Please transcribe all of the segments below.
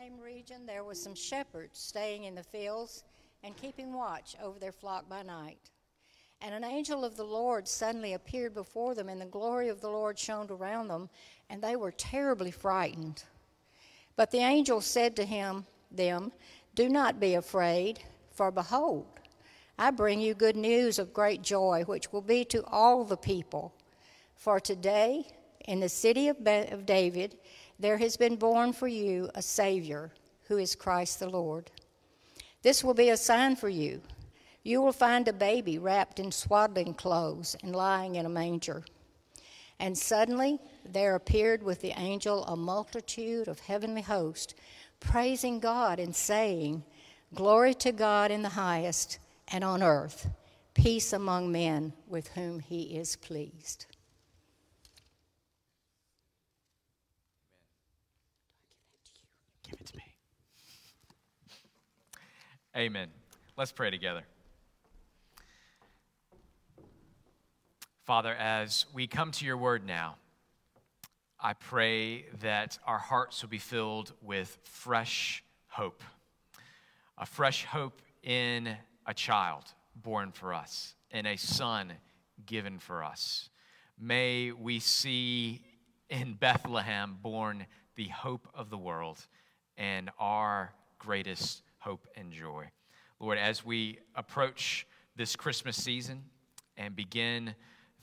same region there were some shepherds staying in the fields and keeping watch over their flock by night. And an angel of the Lord suddenly appeared before them, and the glory of the Lord shone around them, and they were terribly frightened. But the angel said to him, them, Do not be afraid, for behold, I bring you good news of great joy, which will be to all the people. For today, in the city of, of David, there has been born for you a Savior, who is Christ the Lord. This will be a sign for you. You will find a baby wrapped in swaddling clothes and lying in a manger. And suddenly there appeared with the angel a multitude of heavenly hosts, praising God and saying, Glory to God in the highest, and on earth, peace among men with whom he is pleased. Give it to me. Amen. Let's pray together. Father, as we come to your word now, I pray that our hearts will be filled with fresh hope, a fresh hope in a child born for us, in a son given for us. May we see in Bethlehem born the hope of the world and our greatest hope and joy. Lord, as we approach this Christmas season and begin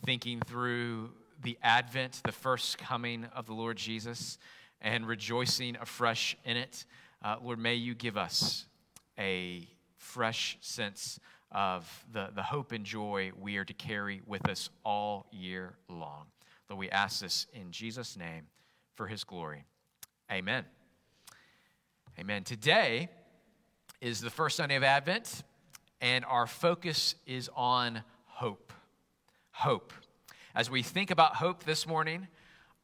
thinking through the advent, the first coming of the Lord Jesus, and rejoicing afresh in it. Uh, Lord, may you give us a fresh sense of the, the hope and joy we are to carry with us all year long. Lord, we ask this in Jesus' name for his glory. Amen. Amen. Today is the first Sunday of Advent, and our focus is on hope hope. As we think about hope this morning,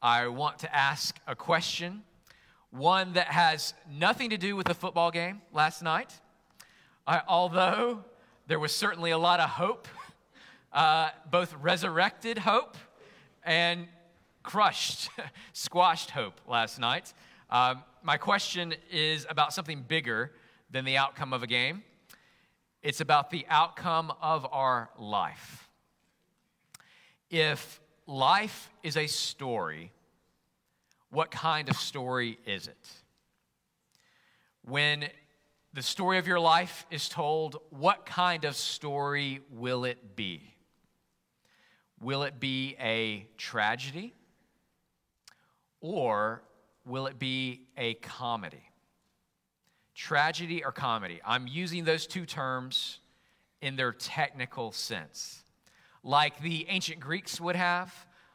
I want to ask a question, one that has nothing to do with the football game last night. I, although there was certainly a lot of hope, uh, both resurrected hope and crushed, squashed hope last night. Um, my question is about something bigger than the outcome of a game. It's about the outcome of our life. If life is a story, what kind of story is it? When the story of your life is told, what kind of story will it be? Will it be a tragedy? Or will it be a comedy? Tragedy or comedy? I'm using those two terms in their technical sense like the ancient Greeks would have,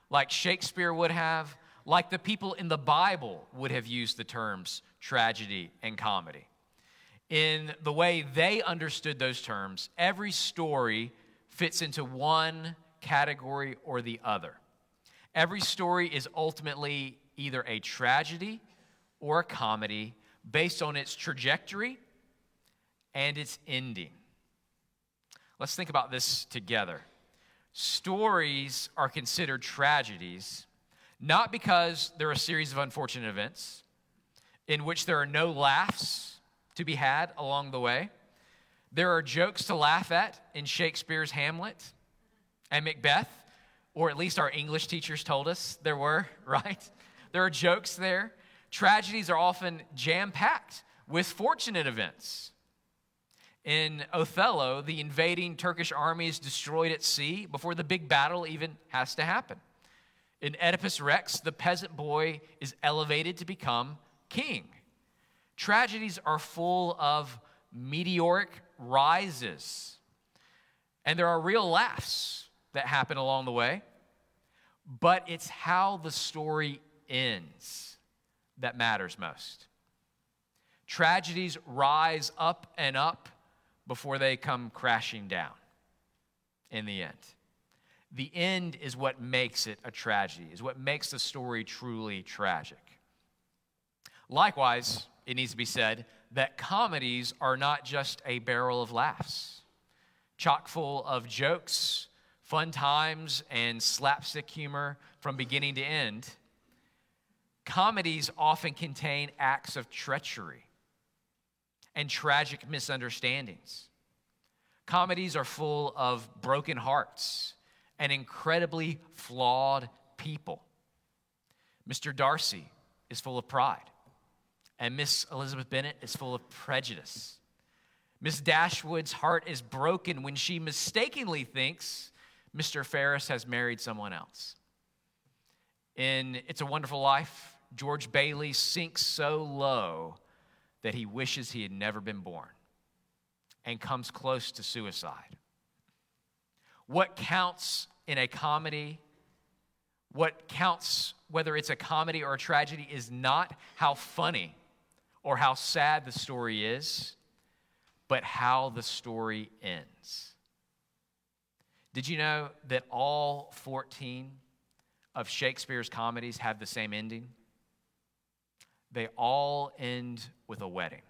like Shakespeare would have, like the people in the Bible would have used the terms tragedy and comedy. In the way they understood those terms, every story fits into one category or the other. Every story is ultimately either a tragedy or a comedy based on its trajectory and its ending. Let's think about this together. Stories are considered tragedies not because they're a series of unfortunate events in which there are no laughs to be had along the way. There are jokes to laugh at in Shakespeare's Hamlet and Macbeth, or at least our English teachers told us there were, right? There are jokes there. Tragedies are often jam packed with fortunate events. In Othello, the invading Turkish army is destroyed at sea before the big battle even has to happen. In Oedipus Rex, the peasant boy is elevated to become king. Tragedies are full of meteoric rises, and there are real laughs that happen along the way, but it's how the story ends that matters most. Tragedies rise up and up before they come crashing down in the end. The end is what makes it a tragedy, is what makes the story truly tragic. Likewise, it needs to be said that comedies are not just a barrel of laughs, chock full of jokes, fun times, and slapstick humor from beginning to end. Comedies often contain acts of treachery and tragic misunderstandings. Comedies are full of broken hearts and incredibly flawed people. Mr. Darcy is full of pride, and Miss Elizabeth Bennet is full of prejudice. Miss Dashwood's heart is broken when she mistakenly thinks Mr. Ferrars has married someone else. In It's a Wonderful Life, George Bailey sinks so low that he wishes he had never been born and comes close to suicide. What counts in a comedy, what counts whether it's a comedy or a tragedy, is not how funny or how sad the story is, but how the story ends. Did you know that all 14 of Shakespeare's comedies have the same ending? They all end with a wedding.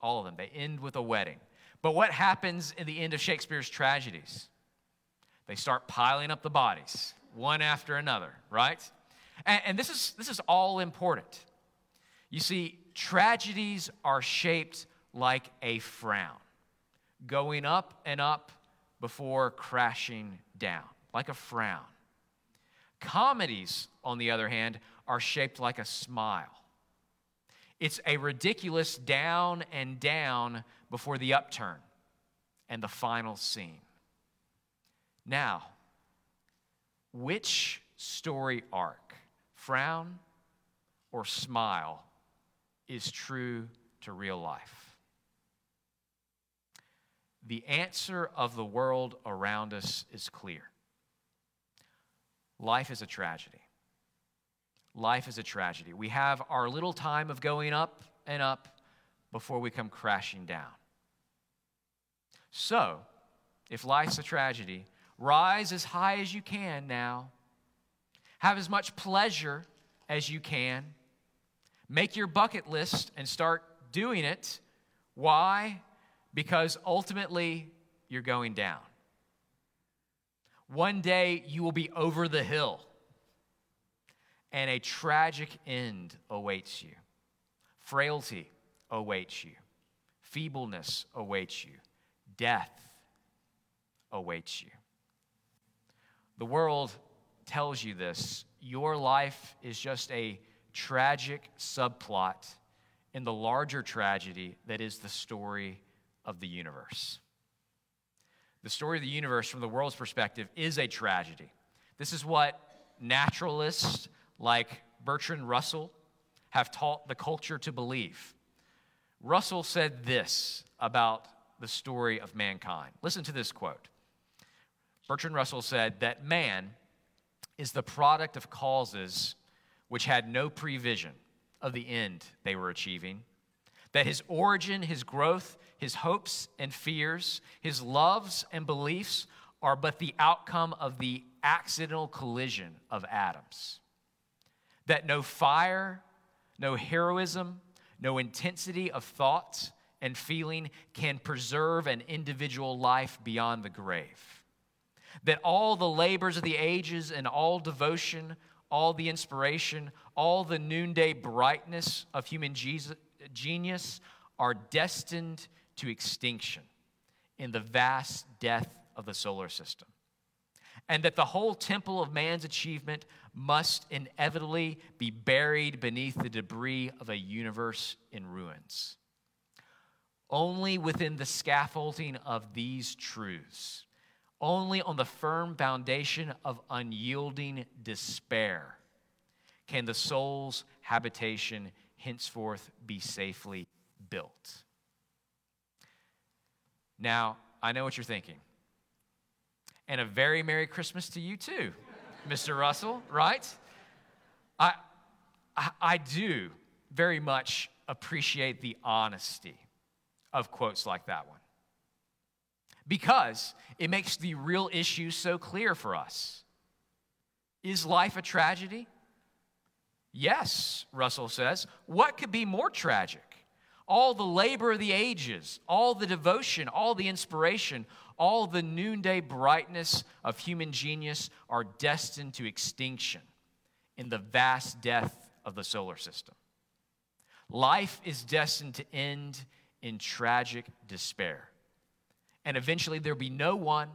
All of them. They end with a wedding. But what happens in the end of Shakespeare's tragedies? They start piling up the bodies, one after another, right? And, and this, is, this is all important. You see, tragedies are shaped like a frown, going up and up before crashing down, like a frown. Comedies, on the other hand, are shaped like a smile. It's a ridiculous down and down before the upturn and the final scene. Now, which story arc, frown or smile, is true to real life? The answer of the world around us is clear. Life is a tragedy. Life is a tragedy. We have our little time of going up and up before we come crashing down. So, if life's a tragedy, rise as high as you can now. Have as much pleasure as you can. Make your bucket list and start doing it. Why? because ultimately you're going down. One day you will be over the hill, and a tragic end awaits you. Frailty awaits you, feebleness awaits you, death awaits you. The world tells you this. Your life is just a tragic subplot in the larger tragedy that is the story of the universe. The story of the universe, from the world's perspective, is a tragedy. This is what naturalists like Bertrand Russell have taught the culture to believe. Russell said this about the story of mankind. Listen to this quote. Bertrand Russell said that man is the product of causes which had no prevision of the end they were achieving, that his origin, his growth, his hopes and fears, his loves and beliefs are but the outcome of the accidental collision of atoms. That no fire, no heroism, no intensity of thought and feeling can preserve an individual life beyond the grave. That all the labors of the ages and all devotion, all the inspiration, all the noonday brightness of human Jesus, genius are destined to extinction in the vast death of the solar system. And that the whole temple of man's achievement must inevitably be buried beneath the debris of a universe in ruins. Only within the scaffolding of these truths, only on the firm foundation of unyielding despair, can the soul's habitation henceforth be safely built. Now, I know what you're thinking. And a very Merry Christmas to you too, Mr. Russell, right? I, I, do very much appreciate the honesty of quotes like that one because it makes the real issue so clear for us. Is life a tragedy? Yes, Russell says. What could be more tragic? All the labor of the ages, all the devotion, all the inspiration, all the noonday brightness of human genius are destined to extinction in the vast death of the solar system. Life is destined to end in tragic despair. And eventually there'll be no one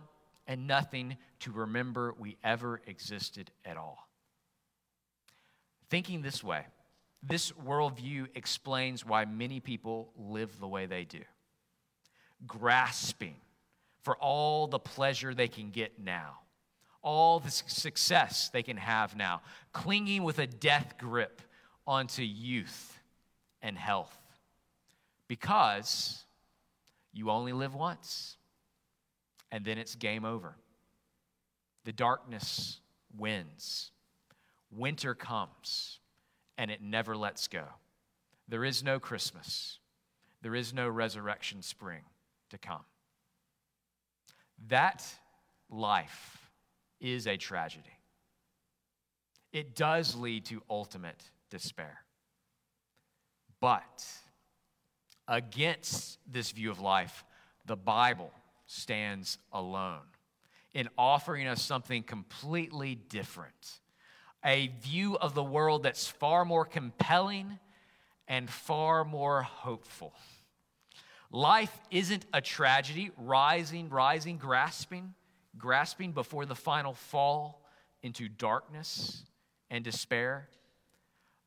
and nothing to remember we ever existed at all. Thinking this way, this worldview explains why many people live the way they do, grasping for all the pleasure they can get now, all the success they can have now, clinging with a death grip onto youth and health. Because you only live once, and then it's game over. The darkness wins. Winter comes, and it never lets go. There is no Christmas. There is no resurrection spring to come. That life is a tragedy. It does lead to ultimate despair. But against this view of life, the Bible stands alone in offering us something completely different a view of the world that's far more compelling and far more hopeful. Life isn't a tragedy, rising, rising, grasping, grasping before the final fall into darkness and despair.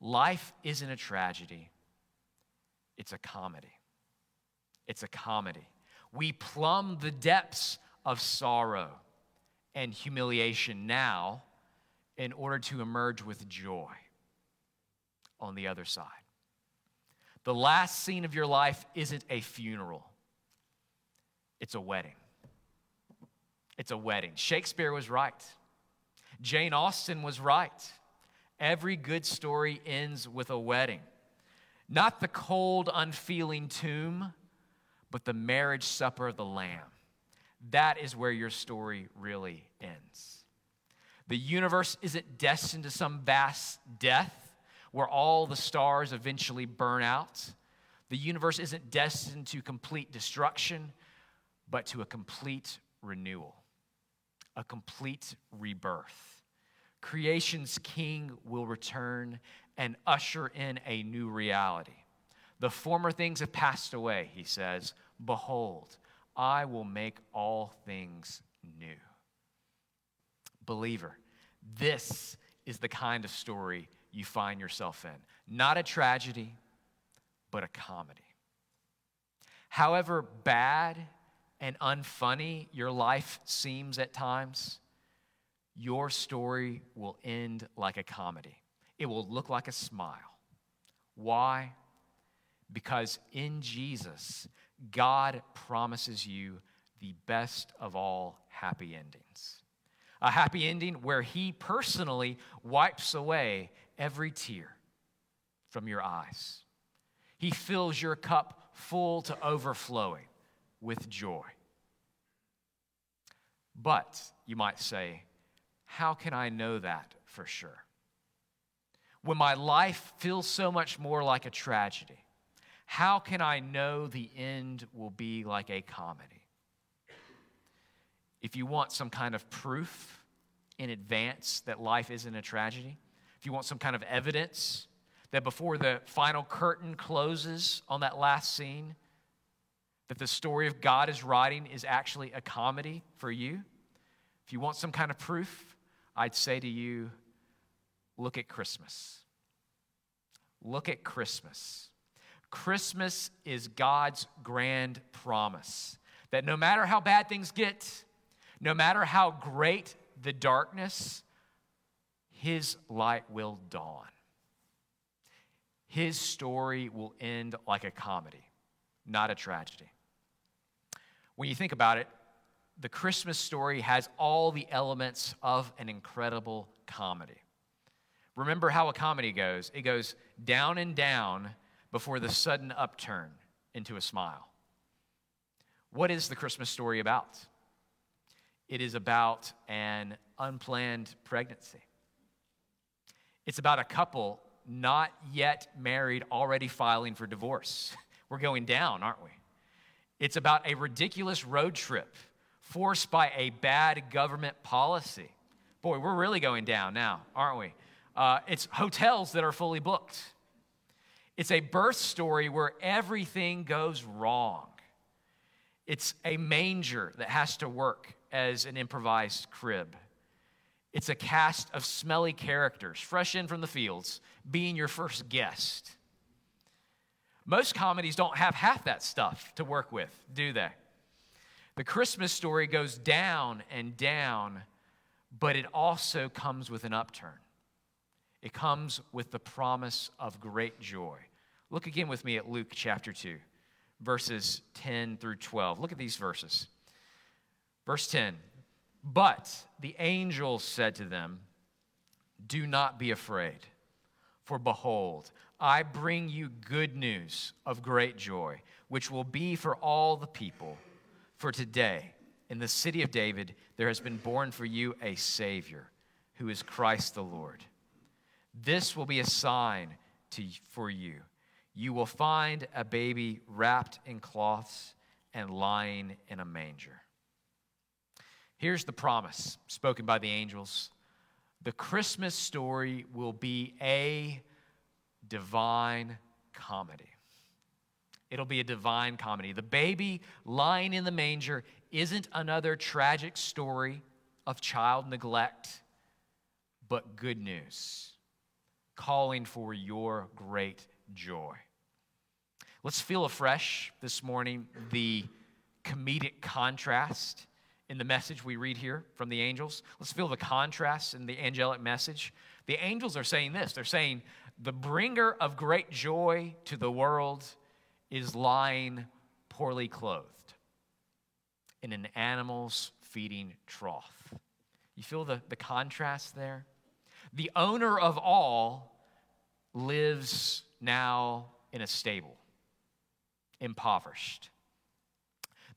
Life isn't a tragedy, it's a comedy. It's a comedy. We plumb the depths of sorrow and humiliation now in order to emerge with joy on the other side. The last scene of your life isn't a funeral, it's a wedding. It's a wedding. Shakespeare was right. Jane Austen was right. Every good story ends with a wedding. Not the cold, unfeeling tomb, but the marriage supper of the Lamb. That is where your story really ends. The universe isn't destined to some vast death where all the stars eventually burn out. The universe isn't destined to complete destruction, but to a complete renewal, a complete rebirth. Creation's king will return and usher in a new reality. The former things have passed away, he says. Behold, I will make all things new. Believer, this is the kind of story you find yourself in. Not a tragedy, but a comedy. However bad and unfunny your life seems at times, your story will end like a comedy. It will look like a smile. Why? Because in Jesus, God promises you the best of all happy endings. A happy ending where He personally wipes away every tear from your eyes. He fills your cup full to overflowing with joy. But, you might say, how can I know that for sure? When my life feels so much more like a tragedy, how can I know the end will be like a comedy? If you want some kind of proof in advance that life isn't a tragedy, if you want some kind of evidence that before the final curtain closes on that last scene, that the story of God is writing is actually a comedy for you, if you want some kind of proof, I'd say to you, look at Christmas. Look at Christmas. Christmas is God's grand promise that no matter how bad things get, no matter how great the darkness, his light will dawn. His story will end like a comedy, not a tragedy. When you think about it, the Christmas story has all the elements of an incredible comedy. Remember how a comedy goes it goes down and down before the sudden upturn into a smile. What is the Christmas story about? It is about an unplanned pregnancy. It's about a couple not yet married, already filing for divorce. We're going down, aren't we? It's about a ridiculous road trip forced by a bad government policy. Boy, we're really going down now, aren't we? Uh, it's hotels that are fully booked. It's a birth story where everything goes wrong. It's a manger that has to work as an improvised crib. It's a cast of smelly characters, fresh in from the fields, being your first guest. Most comedies don't have half that stuff to work with, do they? The Christmas story goes down and down, but it also comes with an upturn. It comes with the promise of great joy. Look again with me at Luke chapter 2, verses 10 through 12. Look at these verses. Verse 10 But the angel said to them, Do not be afraid, for behold, I bring you good news of great joy, which will be for all the people. For today, in the city of David, there has been born for you a Savior, who is Christ the Lord. This will be a sign to, for you. You will find a baby wrapped in cloths and lying in a manger. Here's the promise spoken by the angels the Christmas story will be a divine comedy. It'll be a divine comedy. The baby lying in the manger isn't another tragic story of child neglect, but good news, calling for your great joy. Let's feel afresh this morning the comedic contrast in the message we read here from the angels. Let's feel the contrast in the angelic message. The angels are saying this they're saying, the bringer of great joy to the world is lying poorly clothed in an animal's feeding trough. You feel the, the contrast there? The owner of all lives now in a stable, impoverished.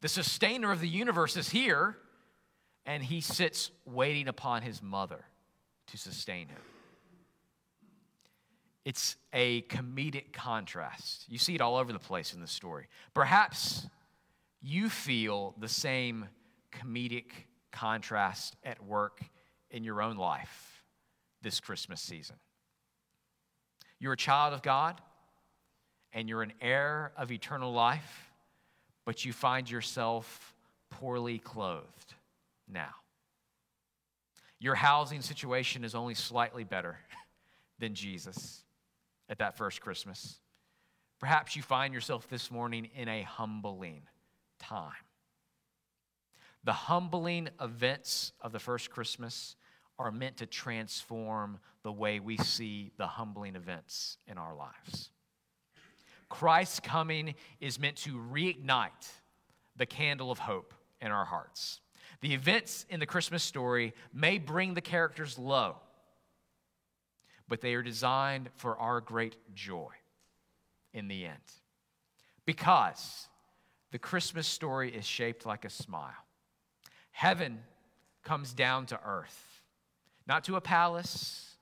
The sustainer of the universe is here, and he sits waiting upon his mother to sustain him. It's a comedic contrast. You see it all over the place in the story. Perhaps you feel the same comedic contrast at work in your own life this Christmas season. You're a child of God and you're an heir of eternal life, but you find yourself poorly clothed now. Your housing situation is only slightly better than Jesus at that first Christmas. Perhaps you find yourself this morning in a humbling time. The humbling events of the first Christmas are meant to transform the way we see the humbling events in our lives. Christ's coming is meant to reignite the candle of hope in our hearts. The events in the Christmas story may bring the characters low but they are designed for our great joy in the end. Because the Christmas story is shaped like a smile. Heaven comes down to earth, not to a palace,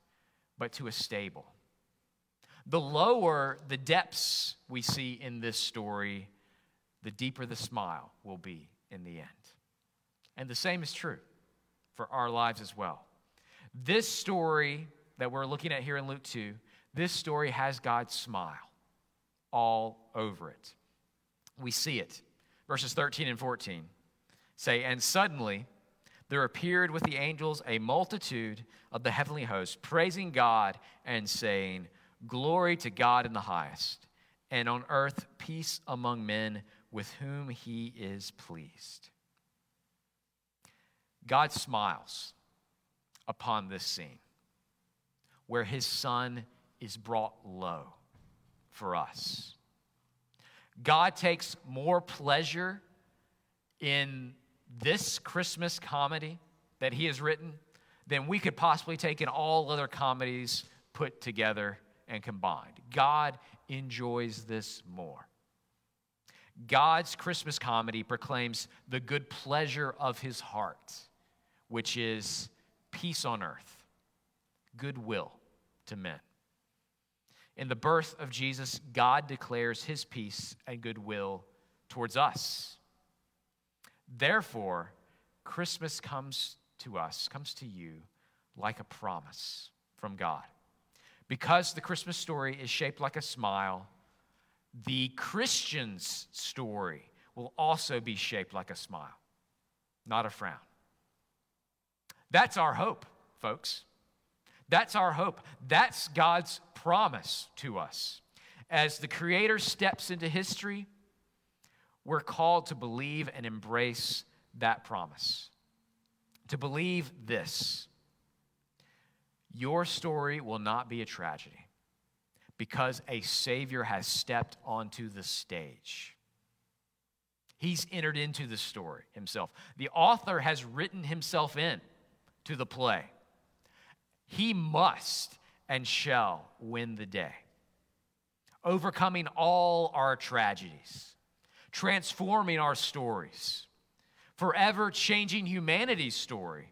but to a stable. The lower the depths we see in this story, the deeper the smile will be in the end. And the same is true for our lives as well. This story that we're looking at here in Luke 2, this story has God's smile all over it. We see it. Verses 13 and 14 say, And suddenly there appeared with the angels a multitude of the heavenly hosts, praising God and saying, Glory to God in the highest, and on earth peace among men with whom he is pleased. God smiles upon this scene where his son is brought low for us. God takes more pleasure in this Christmas comedy that he has written than we could possibly take in all other comedies put together and combined. God enjoys this more. God's Christmas comedy proclaims the good pleasure of his heart, which is peace on earth, goodwill, to men. In the birth of Jesus, God declares his peace and goodwill towards us. Therefore, Christmas comes to us, comes to you like a promise from God. Because the Christmas story is shaped like a smile, the Christian's story will also be shaped like a smile, not a frown. That's our hope, folks. That's our hope. That's God's promise to us. As the Creator steps into history, we're called to believe and embrace that promise. To believe this your story will not be a tragedy because a Savior has stepped onto the stage. He's entered into the story himself. The author has written himself in to the play. He must and shall win the day, overcoming all our tragedies, transforming our stories, forever changing humanity's story,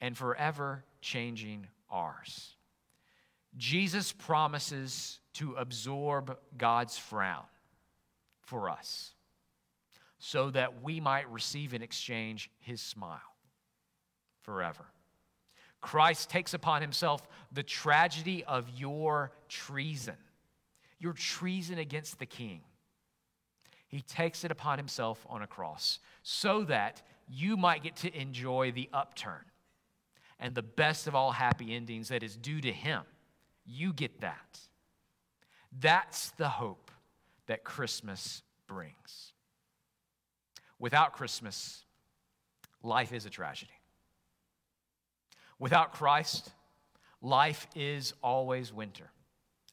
and forever changing ours. Jesus promises to absorb God's frown for us so that we might receive in exchange his smile forever. Christ takes upon himself the tragedy of your treason, your treason against the king. He takes it upon himself on a cross so that you might get to enjoy the upturn and the best of all happy endings that is due to Him. You get that. That's the hope that Christmas brings. Without Christmas, life is a tragedy. Without Christ, life is always winter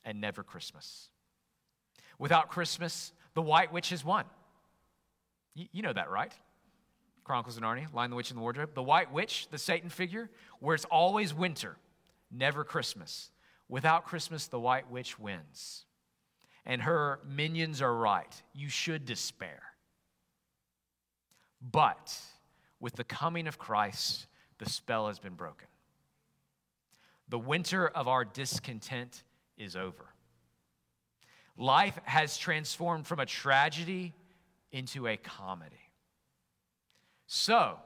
and never Christmas. Without Christmas, the white witch has won. You, know that, right? Chronicles of Narnia, Lion the Witch in the Wardrobe. The White Witch, the Satan figure, where it's always winter, never Christmas. Without Christmas, the White Witch wins. And her minions are right. You should despair. But with the coming of Christ, the spell has been broken. The winter of our discontent is over. Life has transformed from a tragedy into a comedy. So,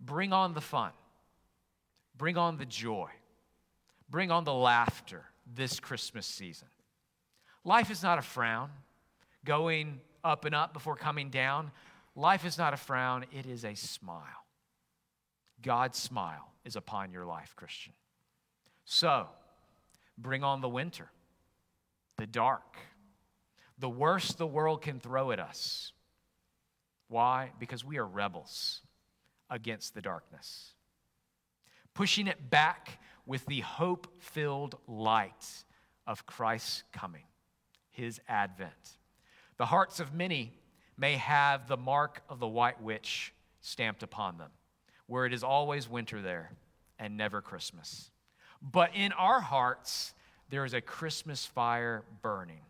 bring on the fun, bring on the joy, bring on the laughter this Christmas season. Life is not a frown, going up and up before coming down. Life is not a frown, it is a smile. God's smile is upon your life, Christian. So, bring on the winter, the dark, the worst the world can throw at us why? Because we are rebels against the darkness. Pushing it back with the hope filled light of Christ's coming, his advent. The hearts of many may have the mark of the white witch stamped upon them, where it is always winter there and never Christmas. But in our hearts, there is a Christmas fire burning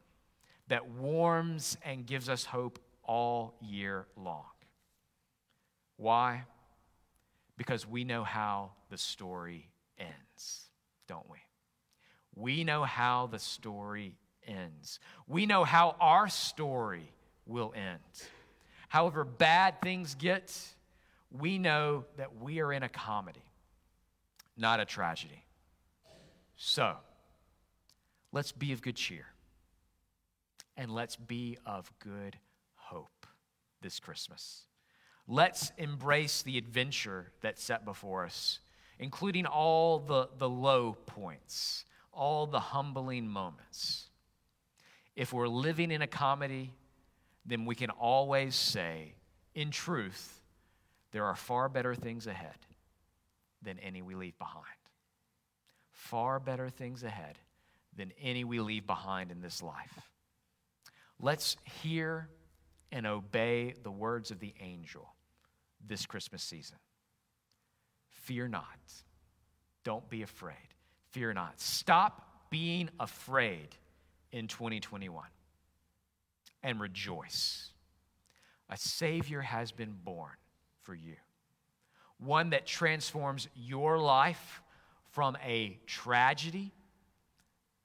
that warms and gives us hope all year long. Why? Because we know how the story ends, don't we? We know how the story ends. We know how our story will end. However bad things get, we know that we are in a comedy, not a tragedy. So, let's be of good cheer and let's be of good hope this Christmas. Let's embrace the adventure that's set before us, including all the, the low points, all the humbling moments. If we're living in a comedy, then we can always say, in truth, there are far better things ahead than any we leave behind. Far better things ahead than any we leave behind in this life. Let's hear and obey the words of the angel this Christmas season. Fear not. Don't be afraid. Fear not. Stop being afraid in 2021 and rejoice. A Savior has been born for you, one that transforms your life from a tragedy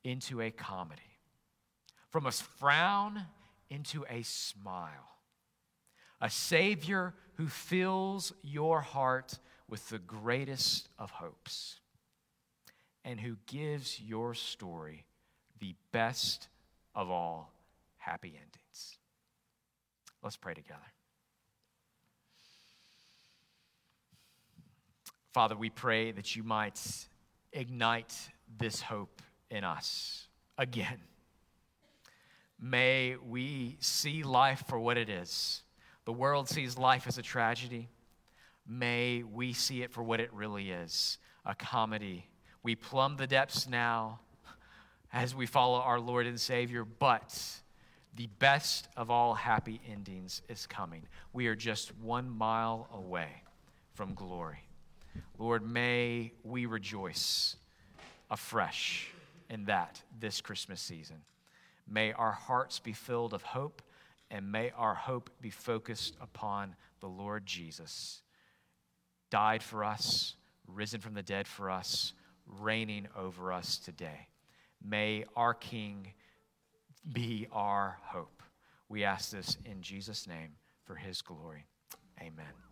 into a comedy, from a frown into a smile. A Savior who fills your heart with the greatest of hopes. and who gives your story the best of all happy endings. Let's pray together. Father, we pray that you might ignite this hope in us again. May we see life for what it is. The world sees life as a tragedy. May we see it for what it really is a comedy. We plumb the depths now as we follow our Lord and Savior, but the best of all happy endings is coming. We are just one mile away from glory. Lord, may we rejoice afresh in that this Christmas season. May our hearts be filled of hope, and may our hope be focused upon the Lord Jesus, died for us, risen from the dead for us, reigning over us today. May our King be our hope. We ask this in Jesus' name for his glory. Amen.